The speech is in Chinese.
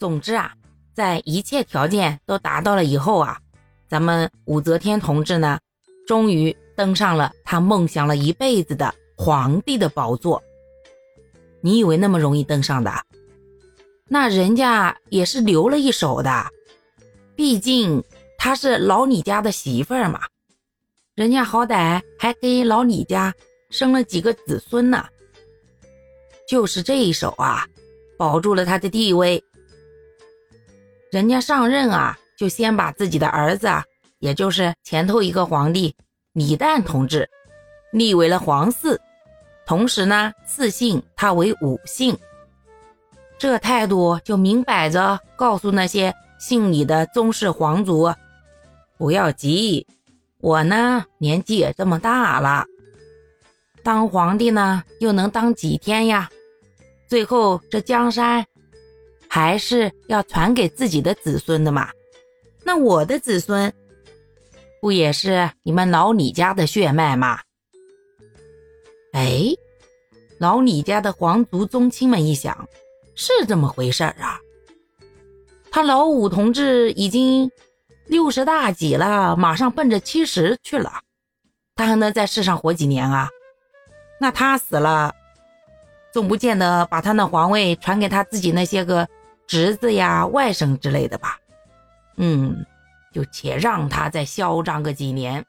总之啊，在一切条件都达到了以后啊，咱们武则天同志呢，终于登上了他梦想了一辈子的皇帝的宝座。你以为那么容易登上的？那人家也是留了一手的，毕竟她是老李家的媳妇儿嘛，人家好歹还给老李家生了几个子孙呢。就是这一手啊，保住了他的地位。人家上任啊，就先把自己的儿子啊，也就是前头一个皇帝李旦同志立为了皇嗣。同时呢，赐姓他为武姓，这态度就明摆着告诉那些姓李的宗室皇族：不要急，我呢年纪也这么大了，当皇帝呢又能当几天呀？最后这江山还是要传给自己的子孙的嘛。那我的子孙不也是你们老李家的血脉吗？哎，老李家的皇族宗亲们一想，是这么回事儿啊。他老五同志已经六十大几了，马上奔着七十去了，他还能在世上活几年啊？那他死了，总不见得把他那皇位传给他自己那些个侄子呀、外甥之类的吧？嗯，就且让他再嚣张个几年。